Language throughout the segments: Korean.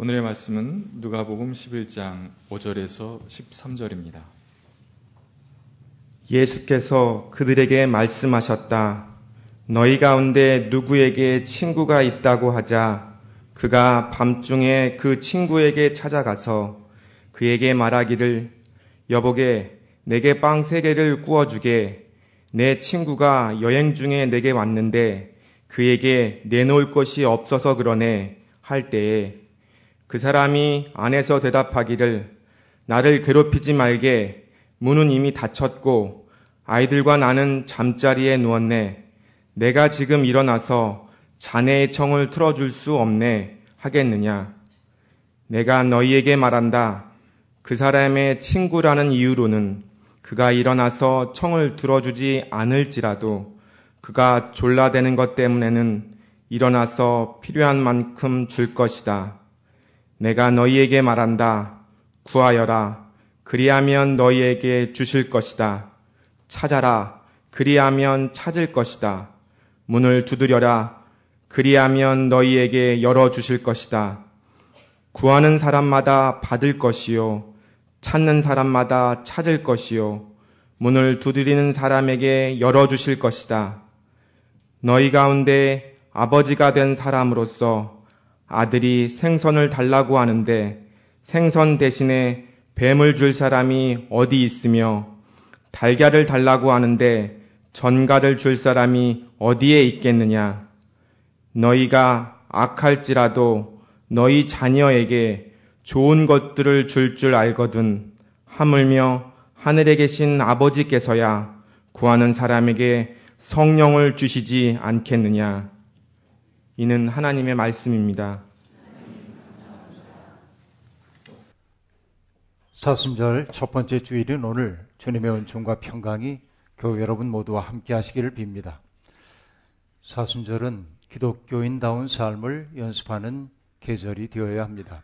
오늘의 말씀은 누가복음 11장 5절에서 13절입니다. 예수께서 그들에게 말씀하셨다. 너희 가운데 누구에게 친구가 있다고 하자 그가 밤중에 그 친구에게 찾아가서 그에게 말하기를 여보게 내게 빵 세 개를 구워 주게 내 친구가 여행 중에 내게 왔는데 그에게 내놓을 것이 없어서 그러네 할 때에 그 사람이 안에서 대답하기를 나를 괴롭히지 말게 문은 이미 닫혔고 아이들과 나는 잠자리에 누웠네. 내가 지금 일어나서 자네의 청을 틀어줄 수 없네 하겠느냐? 내가 너희에게 말한다. 그 사람의 친구라는 이유로는 그가 일어나서 청을 들어주지 않을지라도 그가 졸라대는 것 때문에는 일어나서 필요한 만큼 줄 것이다. 내가 너희에게 말한다. 구하여라. 그리하면 너희에게 주실 것이다. 찾아라. 그리하면 찾을 것이다. 문을 두드려라. 그리하면 너희에게 열어 주실 것이다. 구하는 사람마다 받을 것이요. 찾는 사람마다 찾을 것이요. 문을 두드리는 사람에게 열어 주실 것이다. 너희 가운데 아버지가 된 사람으로서 아들이 생선을 달라고 하는데 생선 대신에 뱀을 줄 사람이 어디 있으며 달걀을 달라고 하는데 전갈을 줄 사람이 어디에 있겠느냐? 너희가 악할지라도 너희 자녀에게 좋은 것들을 줄줄 줄 알거든 하물며 하늘에 계신 아버지께서야 구하는 사람에게 성령을 주시지 않겠느냐. 이는 하나님의 말씀입니다. 사순절 첫 번째 주일인 오늘 주님의 은총과 평강이 교회 여러분 모두와 함께 하시기를 빕니다. 사순절은 기독교인다운 삶을 연습하는 계절이 되어야 합니다.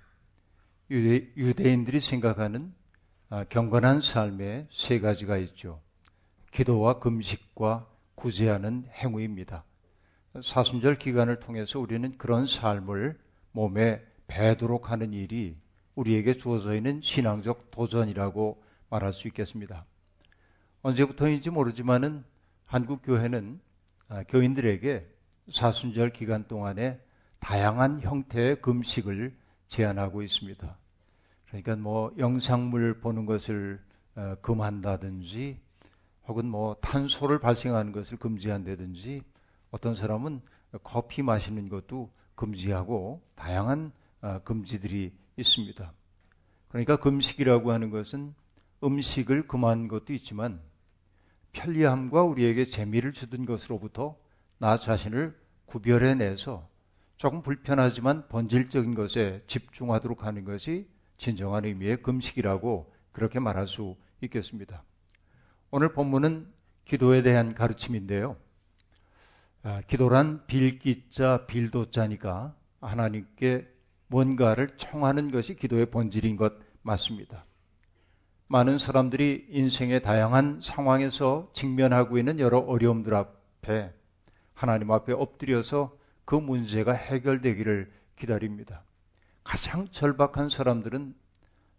유대, 인들이 생각하는 아, 경건한 삶에 세 가지가 있죠. 기도와 금식과 구제하는 행위입니다. 사순절 기간을 통해서 우리는 그런 삶을 몸에 배도록 하는 일이 우리에게 주어져 있는 신앙적 도전이라고 말할 수 있겠습니다. 언제부터인지 모르지만은 한국 교회는 아, 교인들에게 사순절 기간 동안에 다양한 형태의 금식을 제한하고 있습니다. 그러니까 뭐 영상물 보는 것을 어, 금한다든지 혹은 뭐 탄소를 발생하는 것을 금지한다든지 어떤 사람은 커피 마시는 것도 금지하고 다양한 어, 금지들이 있습니다. 그러니까 금식이라고 하는 것은 음식을 금한 것도 있지만 편리함과 우리에게 재미를 주던 것으로부터 나 자신을 구별해내서 조금 불편하지만 본질적인 것에 집중하도록 하는 것이 진정한 의미의 금식이라고 그렇게 말할 수 있겠습니다. 오늘 본문은 기도에 대한 가르침인데요. 아, 기도란 빌기자 빌도자니까 하나님께 뭔가를 청하는 것이 기도의 본질인 것 맞습니다. 많은 사람들이 인생의 다양한 상황에서 직면하고 있는 여러 어려움들 앞에 하나님 앞에 엎드려서 그 문제가 해결되기를 기다립니다. 가장 절박한 사람들은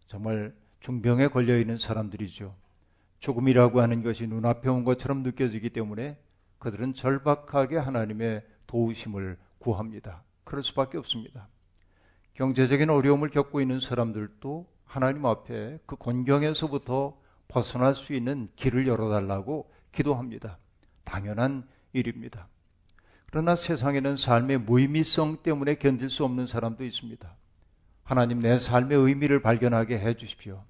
정말 중병에 걸려 있는 사람들이죠. 죽음이라고 하는 것이 눈앞에 온 것처럼 느껴지기 때문에 그들은 절박하게 하나님의 도우심을 구합니다. 그럴 수밖에 없습니다. 경제적인 어려움을 겪고 있는 사람들도 하나님 앞에 그 곤경에서부터 벗어날 수 있는 길을 열어달라고 기도합니다. 당연한 일입니다. 그러나 세상에는 삶의 무의미성 때문에 견딜 수 없는 사람도 있습니다. 하나님 내 삶의 의미를 발견하게 해 주십시오.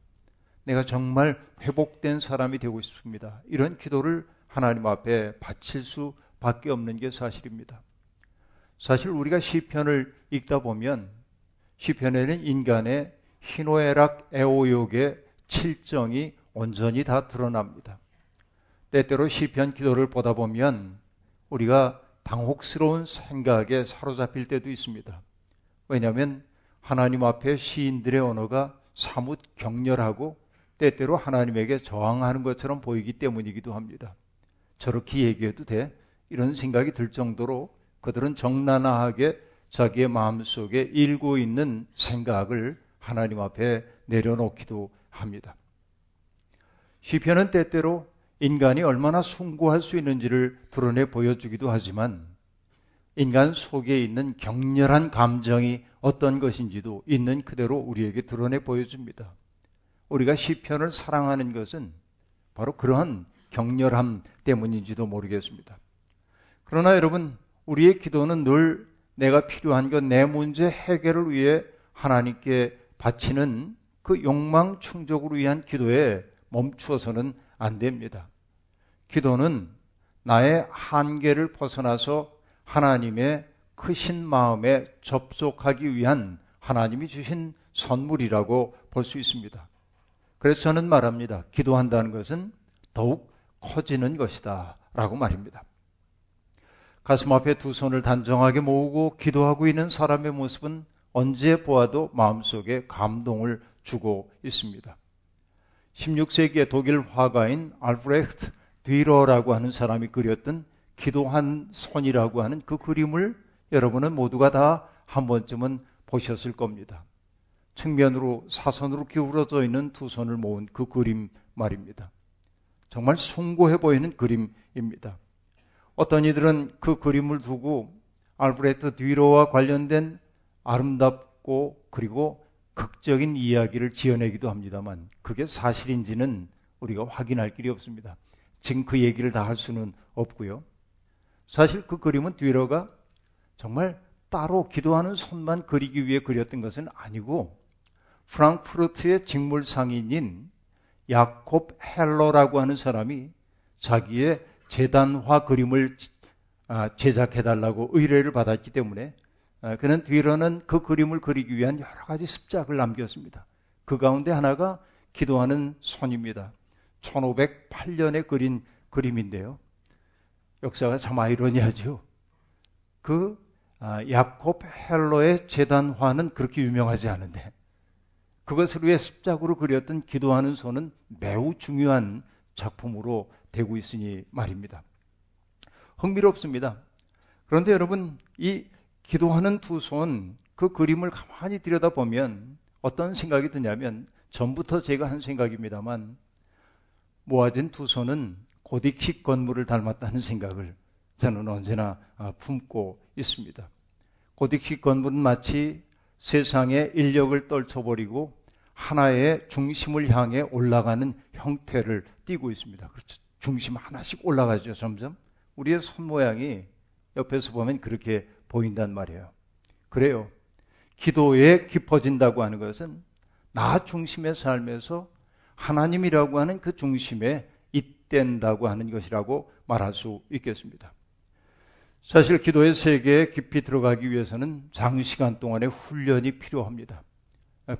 내가 정말 회복된 사람이 되고 싶습니다. 이런 기도를 하나님 앞에 바칠 수밖에 없는 게 사실입니다. 사실 우리가 시편을 읽다 보면 시편에는 인간의 희노애락 애오욕의 칠정이 온전히 다 드러납니다. 때때로 시편 기도를 보다 보면 우리가 당혹스러운 생각에 사로잡힐 때도 있습니다. 왜냐하면 하나님 앞에 시인들의 언어가 사뭇 격렬하고 때때로 하나님에게 저항하는 것처럼 보이기 때문이기도 합니다. 저렇게 얘기해도 돼? 이런 생각이 들 정도로 그들은 정난하게 자기의 마음속에 일고 있는 생각을 하나님 앞에 내려놓기도 합니다. 시편은 때때로 인간이 얼마나 숭고할 수 있는지를 드러내 보여주기도 하지만 인간 속에 있는 격렬한 감정이 어떤 것인지도 있는 그대로 우리에게 드러내 보여줍니다. 우리가 시편을 사랑하는 것은 바로 그러한 격렬함 때문인지도 모르겠습니다. 그러나 여러분, 우리의 기도는 늘 내가 필요한 것, 내 문제 해결을 위해 하나님께 바치는 그 욕망 충족을 위한 기도에 멈추어서는 안 됩니다. 기도는 나의 한계를 벗어나서 하나님의 크신 마음에 접속하기 위한 하나님이 주신 선물이라고 볼 수 있습니다. 그래서 저는 말합니다. 기도한다는 것은 더욱 커지는 것이다. 라고 말입니다. 가슴 앞에 두 손을 단정하게 모으고 기도하고 있는 사람의 모습은 언제 보아도 마음속에 감동을 주고 있습니다. 16세기의 독일 화가인 알프레흐트 뒤러라고 하는 사람이 그렸던 기도한 손이라고 하는 그 그림을 여러분은 모두가 다 한 번쯤은 보셨을 겁니다. 측면으로 사선으로 기울어져 있는 두 손을 모은 그 그림 말입니다. 정말 숭고해 보이는 그림입니다. 어떤 이들은 그 그림을 두고 알브레트 뒤로와 관련된 아름답고 그리고 극적인 이야기를 지어내기도 합니다만 그게 사실인지는 우리가 확인할 길이 없습니다. 지금 그 얘기를 다 할 수는 없고요. 사실 그 그림은 뒤로가 정말 따로 기도하는 손만 그리기 위해 그렸던 것은 아니고 프랑크푸르트의 직물상인인 야콥 헬러라고 하는 사람이 자기의 재단화 그림을 아, 제작해달라고 의뢰를 받았기 때문에 아, 그는 뒤로는 그 그림을 그리기 위한 여러 가지 습작을 남겼습니다. 그 가운데 하나가 기도하는 손입니다. 1508년에 그린 그림인데요. 역사가 참 아이러니하죠. 그 아, 야콥 헬러의 재단화는 그렇게 유명하지 않은데 그것을 위해 습작으로 그렸던 기도하는 손은 매우 중요한 작품으로 되고 있으니 말입니다. 흥미롭습니다. 그런데 여러분, 이 기도하는 두 손, 그 그림을 가만히 들여다보면 어떤 생각이 드냐면, 전부터 제가 한 생각입니다만, 모아진 두 손은 고딕식 건물을 닮았다는 생각을 저는 언제나 아, 품고 있습니다. 고딕식 건물은 마치 세상의 인력을 떨쳐버리고 하나의 중심을 향해 올라가는 형태를 띠고 있습니다. 그렇죠. 중심 하나씩 올라가죠, 점점. 우리의 손 모양이 옆에서 보면 그렇게 보인단 말이에요. 그래요. 기도에 깊어진다고 하는 것은 나 중심의 삶에서 하나님이라고 하는 그 중심에 있댄다고 하는 것이라고 말할 수 있겠습니다. 사실 기도의 세계에 깊이 들어가기 위해서는 장시간 동안의 훈련이 필요합니다.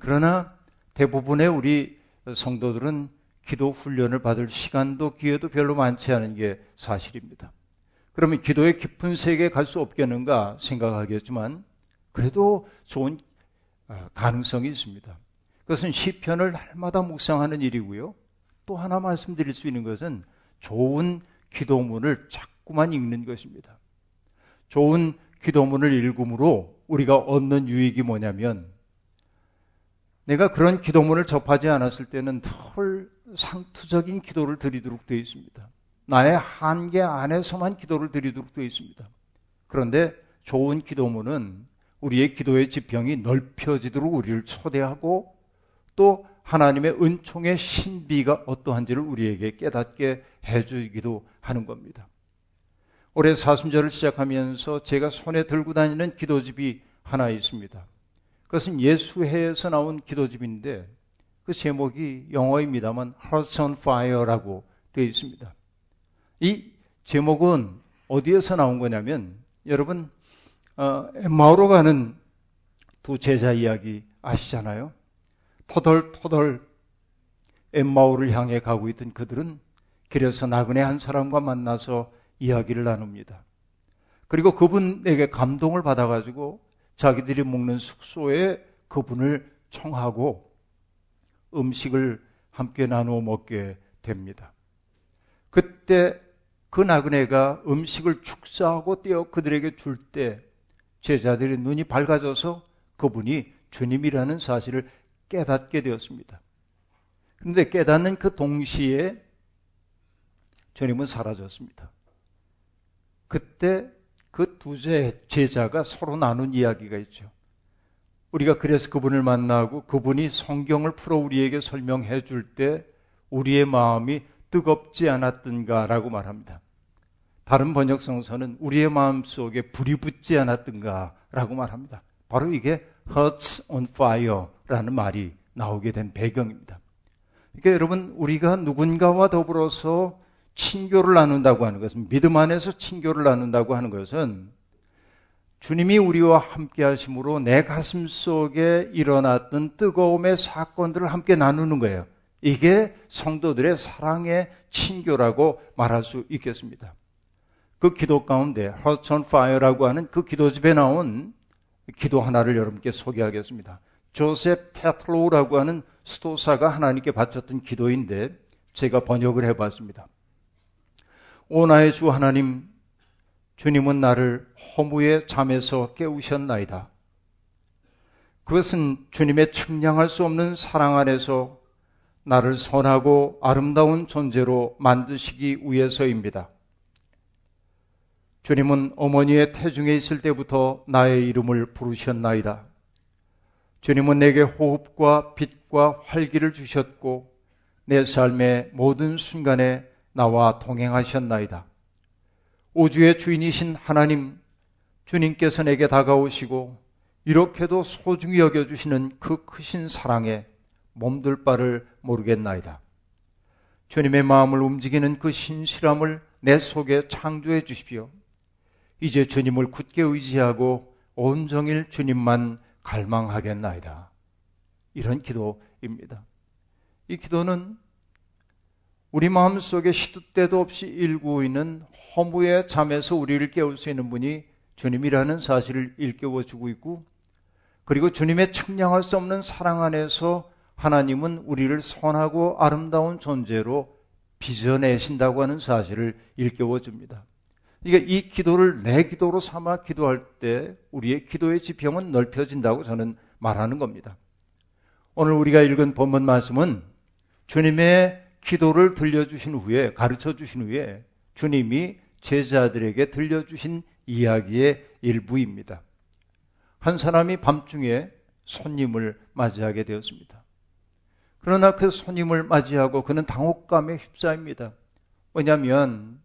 그러나 대부분의 우리 성도들은 기도 훈련을 받을 시간도 기회도 별로 많지 않은 게 사실입니다. 그러면 기도의 깊은 세계에 갈 수 없겠는가 생각하겠지만 그래도 좋은 아, 가능성이 있습니다. 그것은 시편을 날마다 묵상하는 일이고요. 또 하나 말씀드릴 수 있는 것은 좋은 기도문을 자꾸만 읽는 것입니다. 좋은 기도문을 읽음으로 우리가 얻는 유익이 뭐냐면 내가 그런 기도문을 접하지 않았을 때는 덜 상투적인 기도를 드리도록 되어 있습니다. 나의 한계 안에서만 기도를 드리도록 되어 있습니다. 그런데 좋은 기도문은 우리의 기도의 지평이 넓혀지도록 우리를 초대하고 또 하나님의 은총의 신비가 어떠한지를 우리에게 깨닫게 해주기도 하는 겁니다. 올해 사순절을 시작하면서 제가 손에 들고 다니는 기도집이 하나 있습니다. 그것은 예수회에서 나온 기도집인데 그 제목이 영어입니다만 Hearts on Fire라고 되어 있습니다. 이 제목은 어디에서 나온 거냐면 여러분 어, 마오로 가는 두 제자 이야기 아시잖아요. 터덜터덜 엠마오를 향해 가고 있던 그들은 길에서 나그네 한 사람과 만나서 이야기를 나눕니다. 그리고 그분에게 감동을 받아가지고 자기들이 먹는 숙소에 그분을 청하고 음식을 함께 나누어 먹게 됩니다. 그때 그 나그네가 음식을 축사하고 떼어 그들에게 줄 때 제자들의 눈이 밝아져서 그분이 주님이라는 사실을 깨닫게 되었습니다. 그런데 깨닫는 그 동시에 주님은 사라졌습니다. 그때 그 두 제자가 서로 나눈 이야기가 있죠. 우리가 그래서 그분을 만나고 그분이 성경을 풀어 우리에게 설명해 줄 때 우리의 마음이 뜨겁지 않았던가라고 말합니다. 다른 번역 성서는 우리의 마음 속에 불이 붙지 않았던가라고 말합니다. 바로 이게 hearts on fire라는 말이 나오게 된 배경입니다. 그러니까 여러분 우리가 누군가와 더불어서 친교를 나눈다고 하는 것은 믿음 안에서 친교를 나눈다고 하는 것은 주님이 우리와 함께 하심으로 내 가슴 속에 일어났던 뜨거움의 사건들을 함께 나누는 거예요. 이게 성도들의 사랑의 친교라고 말할 수 있겠습니다. 그 기도 가운데 on Fire라고 하는 그 기도집에 나온 기도 하나를 여러분께 소개하겠습니다. 조셉 테틀로우라고 하는 스토사가 하나님께 바쳤던 기도인데 제가 번역을 해봤습니다. 오 나의 주 하나님, 주님은 나를 허무의 잠에서 깨우셨나이다. 그것은 주님의 측량할 수 없는 사랑 안에서 나를 선하고 아름다운 존재로 만드시기 위해서입니다. 주님은 어머니의 태중에 있을 때부터 나의 이름을 부르셨나이다. 주님은 내게 호흡과 빛과 활기를 주셨고 내 삶의 모든 순간에 나와 동행하셨나이다. 우주의 주인이신 하나님, 주님께서 내게 다가오시고 이렇게도 소중히 여겨주시는 그 크신 사랑에 몸둘 바를 모르겠나이다. 주님의 마음을 움직이는 그 신실함을 내 속에 창조해 주십시오. 이제 주님을 굳게 의지하고 온종일 주님만 갈망하겠나이다. 이런 기도입니다. 이 기도는 우리 마음 속에 시도 때도 없이 일고 있는 허무의 잠에서 우리를 깨울 수 있는 분이 주님이라는 사실을 일깨워 주고 있고 그리고 주님의 측량할 수 없는 사랑 안에서 하나님은 우리를 선하고 아름다운 존재로 빚어내신다고 하는 사실을 일깨워 줍니다. 그러니까 이 기도를 내 기도로 삼아 기도할 때 우리의 기도의 지평은 넓혀진다고 저는 말하는 겁니다. 오늘 우리가 읽은 본문 말씀은 주님의 기도를 들려주신 후에 가르쳐 주신 후에 주님이 제자들에게 들려주신 이야기의 일부입니다. 한 사람이 밤중에 손님을 맞이하게 되었습니다. 그러나 그 손님을 맞이하고 그는 당혹감에 휩싸입니다. 왜냐하면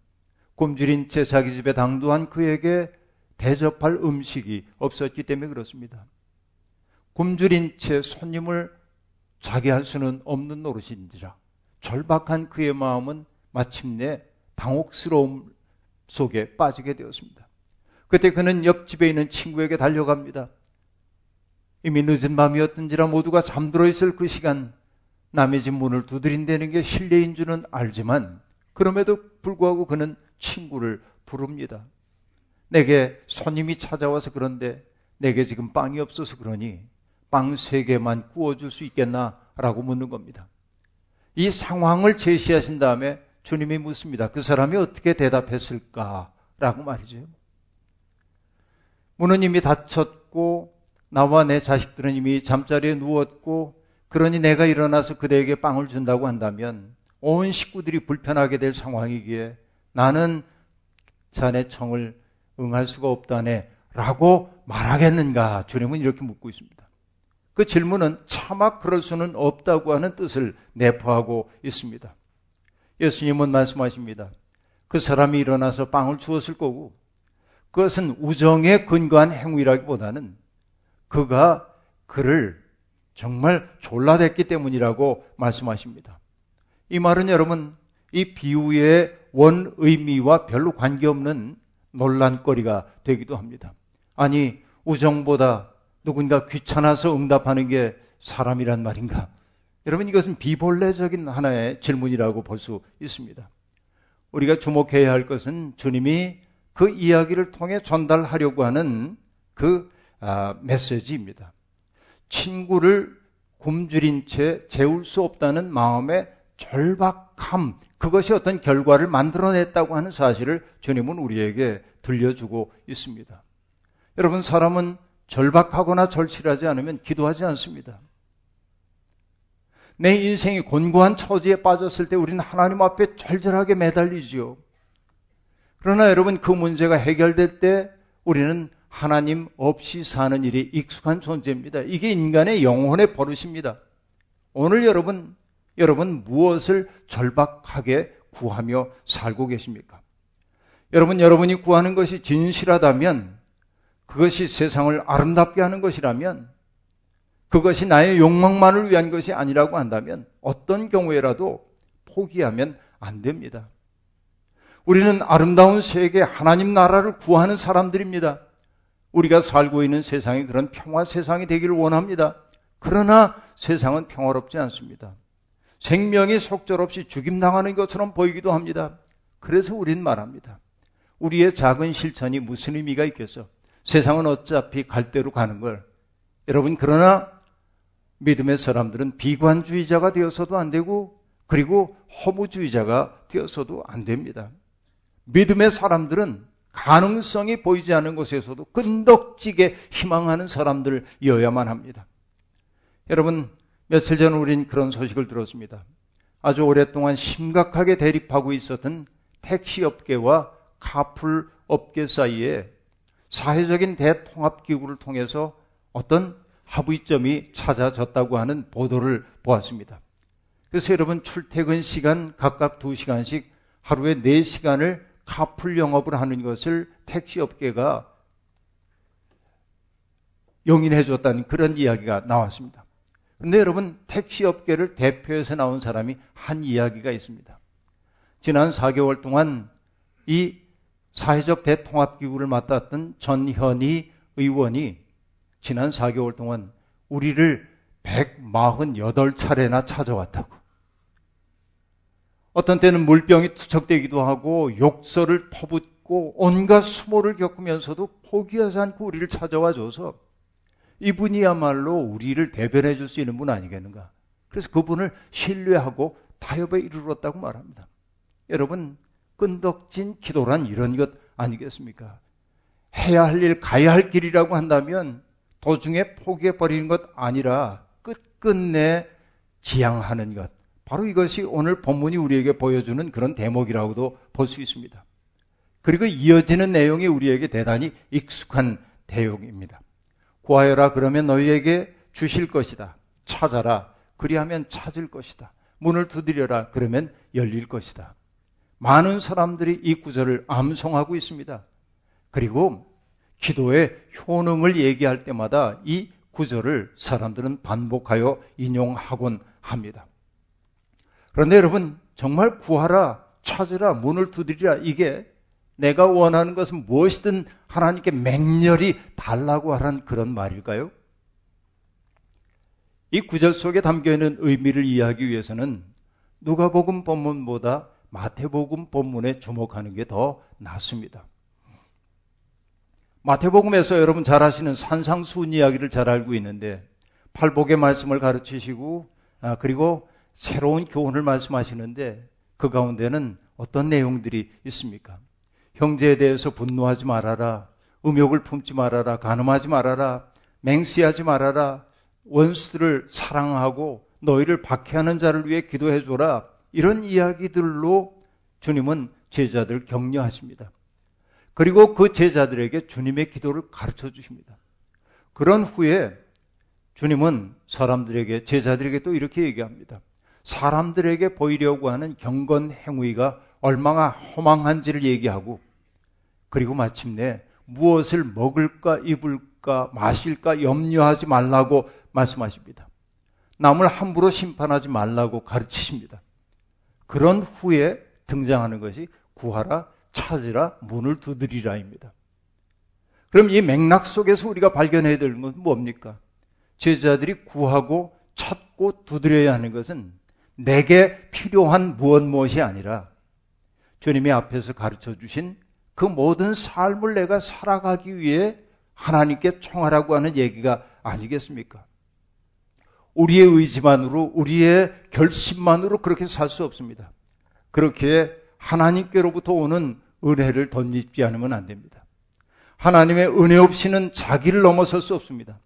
굶주린 채 자기 집에 당도한 그에게 대접할 음식이 없었기 때문에 그렇습니다. 굶주린 채 손님을 자게 할 수는 없는 노릇인지라 절박한 그의 마음은 마침내 당혹스러움 속에 빠지게 되었습니다. 그때 그는 옆집에 있는 친구에게 달려갑니다. 이미 늦은 밤이었던지라 모두가 잠들어 있을 그 시간 남의 집 문을 두드린다는 게 실례인 줄은 알지만 그럼에도 불구하고 그는 친구를 부릅니다. 내게 손님이 찾아와서 그런데 내게 지금 빵이 없어서 그러니 빵 세 개만 구워줄 수 있겠나? 라고 묻는 겁니다. 이 상황을 제시하신 다음에 주님이 묻습니다. 그 사람이 어떻게 대답했을까? 라고 말이죠. 문은 이미 닫혔고, 나와 내 자식들은 이미 잠자리에 누웠고, 그러니 내가 일어나서 그대에게 빵을 준다고 한다면, 온 식구들이 불편하게 될 상황이기에 나는 자네 청을 응할 수가 없다네 라고 말하겠는가? 주님은 이렇게 묻고 있습니다. 그 질문은 차마 그럴 수는 없다고 하는 뜻을 내포하고 있습니다. 예수님은 말씀하십니다. 그 사람이 일어나서 빵을 주었을 거고 그것은 우정에 근거한 행위라기보다는 그가 그를 정말 졸라댔기 때문이라고 말씀하십니다. 이 말은 여러분 이 비유의 원 의미와 별로 관계없는 논란거리가 되기도 합니다. 아니, 우정보다 누군가 귀찮아서 응답하는 게 사람이란 말인가? 여러분, 이것은 비본래적인 하나의 질문이라고 볼 수 있습니다. 우리가 주목해야 할 것은 주님이 그 이야기를 통해 전달하려고 하는 그 아, 메시지입니다. 친구를 굶주린 채 재울 수 없다는 마음의 절박함, 그것이 어떤 결과를 만들어냈다고 하는 사실을 주님은 우리에게 들려주고 있습니다. 여러분, 사람은 절박하거나 절실하지 않으면 기도하지 않습니다. 내 인생이 곤고한 처지에 빠졌을 때 우리는 하나님 앞에 절절하게 매달리지요. 그러나 여러분 그 문제가 해결될 때 우리는 하나님 없이 사는 일이 익숙한 존재입니다. 이게 인간의 영혼의 버릇입니다. 오늘 여러분, 여러분 무엇을 절박하게 구하며 살고 계십니까? 여러분, 여러분이 구하는 것이 진실하다면 그것이 세상을 아름답게 하는 것이라면 그것이 나의 욕망만을 위한 것이 아니라고 한다면 어떤 경우에라도 포기하면 안 됩니다. 우리는 아름다운 세계 하나님 나라를 구하는 사람들입니다. 우리가 살고 있는 세상이 그런 평화 세상이 되기를 원합니다. 그러나 세상은 평화롭지 않습니다. 생명이 속절없이 죽임당하는 것처럼 보이기도 합니다. 그래서 우린 말합니다. 우리의 작은 실천이 무슨 의미가 있겠어? 세상은 어차피 갈 대로 가는 걸. 여러분, 그러나 믿음의 사람들은 비관주의자가 되어서도 안 되고, 그리고 허무주의자가 되어서도 안 됩니다. 믿음의 사람들은 가능성이 보이지 않는 곳에서도 끈덕지게 희망하는 사람들이어야만 합니다. 여러분, 며칠 전 우린 그런 소식을 들었습니다. 아주 오랫동안 심각하게 대립하고 있었던 택시업계와 카풀 업계 사이에 사회적인 대통합기구를 통해서 어떤 합의점이 찾아졌다고 하는 보도를 보았습니다. 그래서 여러분 출퇴근 시간 각각 2시간씩 하루에 4시간을 카풀 영업을 하는 것을 택시업계가 용인해 줬다는 그런 이야기가 나왔습니다. 그런데 여러분 택시업계를 대표해서 나온 사람이 한 이야기가 있습니다. 지난 4개월 동안 이 사회적 대통합기구를 맡았던 전현희 의원이 지난 4개월 동안 우리를 148차례나 찾아왔다고. 어떤 때는 물병이 투척되기도 하고 욕설을 퍼붓고 온갖 수모를 겪으면서도 포기하지 않고 우리를 찾아와 줘서 이분이야말로 우리를 대변해 줄 수 있는 분 아니겠는가. 그래서 그분을 신뢰하고 타협에 이르렀다고 말합니다. 여러분, 끈덕진 기도란 이런 것 아니겠습니까? 해야 할 일, 가야 할 길이라고 한다면 도중에 포기해 버리는 것 아니라 끝끝내 지향하는 것. 바로 이것이 오늘 본문이 우리에게 보여주는 그런 대목이라고도 볼 수 있습니다. 그리고 이어지는 내용이 우리에게 대단히 익숙한 내용입니다. 구하여라 그러면 너희에게 주실 것이다. 찾아라 그리하면 찾을 것이다. 문을 두드려라 그러면 열릴 것이다. 많은 사람들이 이 구절을 암송하고 있습니다. 그리고 기도의 효능을 얘기할 때마다 이 구절을 사람들은 반복하여 인용하곤 합니다. 그런데 여러분, 정말 구하라, 찾으라, 문을 두드리라, 이게 내가 원하는 것은 무엇이든 하나님께 맹렬히 달라고 하라는 그런 말일까요? 이 구절 속에 담겨 있는 의미를 이해하기 위해서는 누가복음 본문보다 마태복음 본문에 주목하는 게 더 낫습니다. 마태복음에서 여러분 잘 아시는 산상수훈 이야기를 잘 알고 있는데 팔복의 말씀을 가르치시고 아, 그리고 새로운 교훈을 말씀하시는데 그 가운데는 어떤 내용들이 있습니까? 형제에 대해서 분노하지 말아라. 음욕을 품지 말아라. 간음하지 말아라. 맹세하지 말아라. 원수들을 사랑하고 너희를 박해하는 자를 위해 기도해 줘라. 이런 이야기들로 주님은 제자들 격려하십니다. 그리고 그 제자들에게 주님의 기도를 가르쳐 주십니다. 그런 후에 주님은 사람들에게, 제자들에게 또 이렇게 얘기합니다. 사람들에게 보이려고 하는 경건 행위가 얼마나 허망한지를 얘기하고, 그리고 마침내 무엇을 먹을까, 입을까, 마실까 염려하지 말라고 말씀하십니다. 남을 함부로 심판하지 말라고 가르치십니다. 그런 후에 등장하는 것이 구하라, 찾으라, 문을 두드리라입니다. 그럼 이 맥락 속에서 우리가 발견해야 될 것은 뭡니까? 제자들이 구하고 찾고 두드려야 하는 것은 내게 필요한 무엇 무엇이 아니라 주님이 앞에서 가르쳐 주신 그 모든 삶을 내가 살아가기 위해 하나님께 청하라고 하는 얘기가 아니겠습니까? 우리의 의지만으로, 우리의 결심만으로 그렇게 살 수 없습니다. 그렇게 하나님께로부터 오는 은혜를 덧입지 않으면 안 됩니다. 하나님의 은혜 없이는 자기를 넘어설 수 없습니다.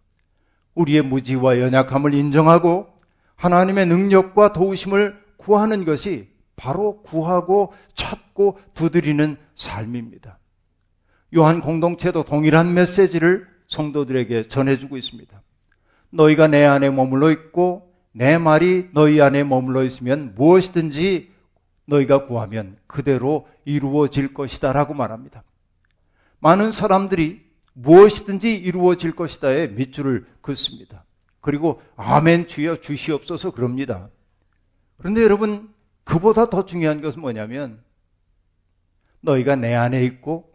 우리의 무지와 연약함을 인정하고 하나님의 능력과 도우심을 구하는 것이 바로 구하고 찾고 두드리는 삶입니다. 요한 공동체도 동일한 메시지를 성도들에게 전해주고 있습니다. 너희가 내 안에 머물러 있고 내 말이 너희 안에 머물러 있으면 무엇이든지 너희가 구하면 그대로 이루어질 것이다 라고 말합니다. 많은 사람들이 무엇이든지 이루어질 것이다에 밑줄을 긋습니다. 그리고 아멘 주여 주시옵소서 그럽니다. 그런데 여러분 그보다 더 중요한 것은 뭐냐면 너희가 내 안에 있고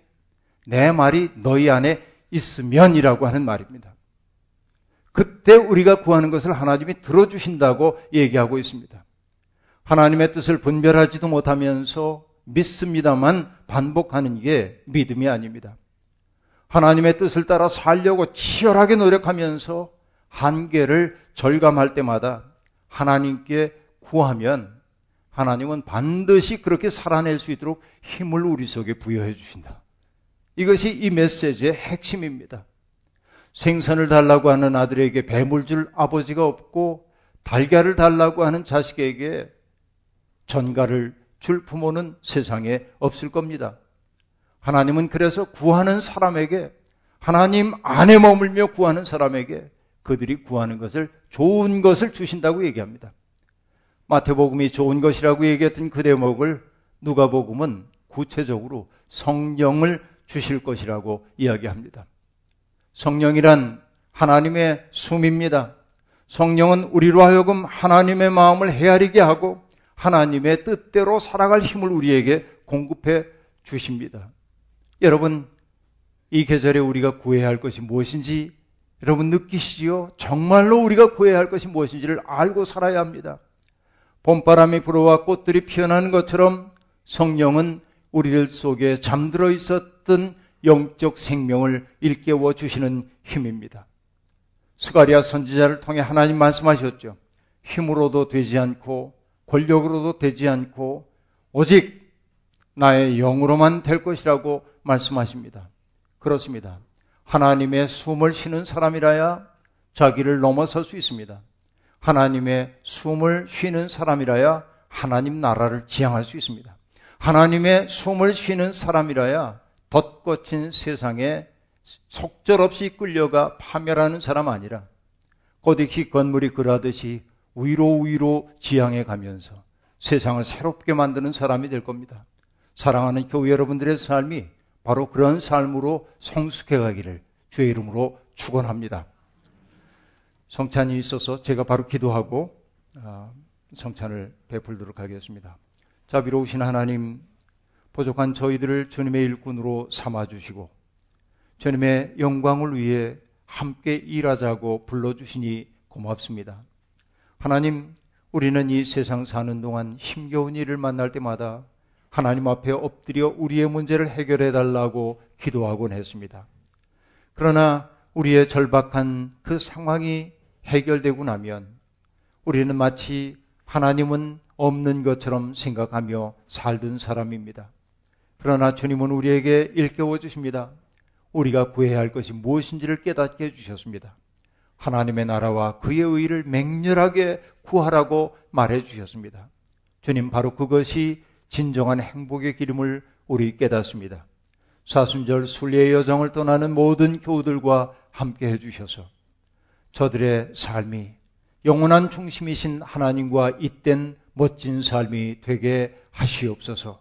내 말이 너희 안에 있으면이라고 하는 말입니다. 그때 우리가 구하는 것을 하나님이 들어주신다고 얘기하고 있습니다. 하나님의 뜻을 분별하지도 못하면서 믿습니다만 반복하는 게 믿음이 아닙니다. 하나님의 뜻을 따라 살려고 치열하게 노력하면서 한계를 절감할 때마다 하나님께 구하면 하나님은 반드시 그렇게 살아낼 수 있도록 힘을 우리 속에 부여해 주신다. 이것이 이 메시지의 핵심입니다. 생선을 달라고 하는 아들에게 뱀을 줄 아버지가 없고 달걀을 달라고 하는 자식에게 전가를 줄 부모는 세상에 없을 겁니다. 하나님은 그래서 구하는 사람에게 하나님 안에 머물며 구하는 사람에게 그들이 구하는 것을 좋은 것을 주신다고 얘기합니다. 마태복음이 좋은 것이라고 얘기했던 그 대목을 누가복음은 구체적으로 성령을 주실 것이라고 이야기합니다. 성령이란 하나님의 숨입니다. 성령은 우리로 하여금 하나님의 마음을 헤아리게 하고 하나님의 뜻대로 살아갈 힘을 우리에게 공급해 주십니다. 여러분, 이 계절에 우리가 구해야 할 것이 무엇인지 여러분 느끼시지요? 정말로 우리가 구해야 할 것이 무엇인지를 알고 살아야 합니다. 봄바람이 불어와 꽃들이 피어나는 것처럼 성령은 우리들 속에 잠들어 있었던 영적 생명을 일깨워 주시는 힘입니다. 스가리아 선지자를 통해 하나님 말씀하셨죠. 힘으로도 되지 않고 권력으로도 되지 않고 오직 나의 영으로만 될 것이라고 말씀하십니다. 그렇습니다. 하나님의 숨을 쉬는 사람이라야 자기를 넘어설 수 있습니다. 하나님의 숨을 쉬는 사람이라야 하나님 나라를 지향할 수 있습니다. 하나님의 숨을 쉬는 사람이라야 덧거친 세상에 속절없이 끌려가 파멸하는 사람 아니라 고딕시 건물이 그러듯이 위로 위로 지향해 가면서 세상을 새롭게 만드는 사람이 될 겁니다. 사랑하는 교회 여러분들의 삶이 바로 그런 삶으로 성숙해 가기를 주의 이름으로 축원합니다. 성찬이 있어서 제가 바로 기도하고 아, 성찬을 베풀도록 하겠습니다. 자비로우신 하나님, 부족한 저희들을 주님의 일꾼으로 삼아주시고, 주님의 영광을 위해 함께 일하자고 불러주시니 고맙습니다. 하나님, 우리는 이 세상 사는 동안 힘겨운 일을 만날 때마다 하나님 앞에 엎드려 우리의 문제를 해결해 달라고 기도하곤 했습니다. 그러나 우리의 절박한 그 상황이 해결되고 나면 우리는 마치 하나님은 없는 것처럼 생각하며 살던 사람입니다. 그러나 주님은 우리에게 일깨워 주십니다. 우리가 구해야 할 것이 무엇인지를 깨닫게 해주셨습니다. 하나님의 나라와 그의 의를 맹렬하게 구하라고 말해 주셨습니다. 주님 바로 그것이 진정한 행복의 기름을 우리 깨닫습니다. 사순절 순례의 여정을 떠나는 모든 교우들과 함께 해주셔서 저들의 삶이 영원한 중심이신 하나님과 잇된 멋진 삶이 되게 하시옵소서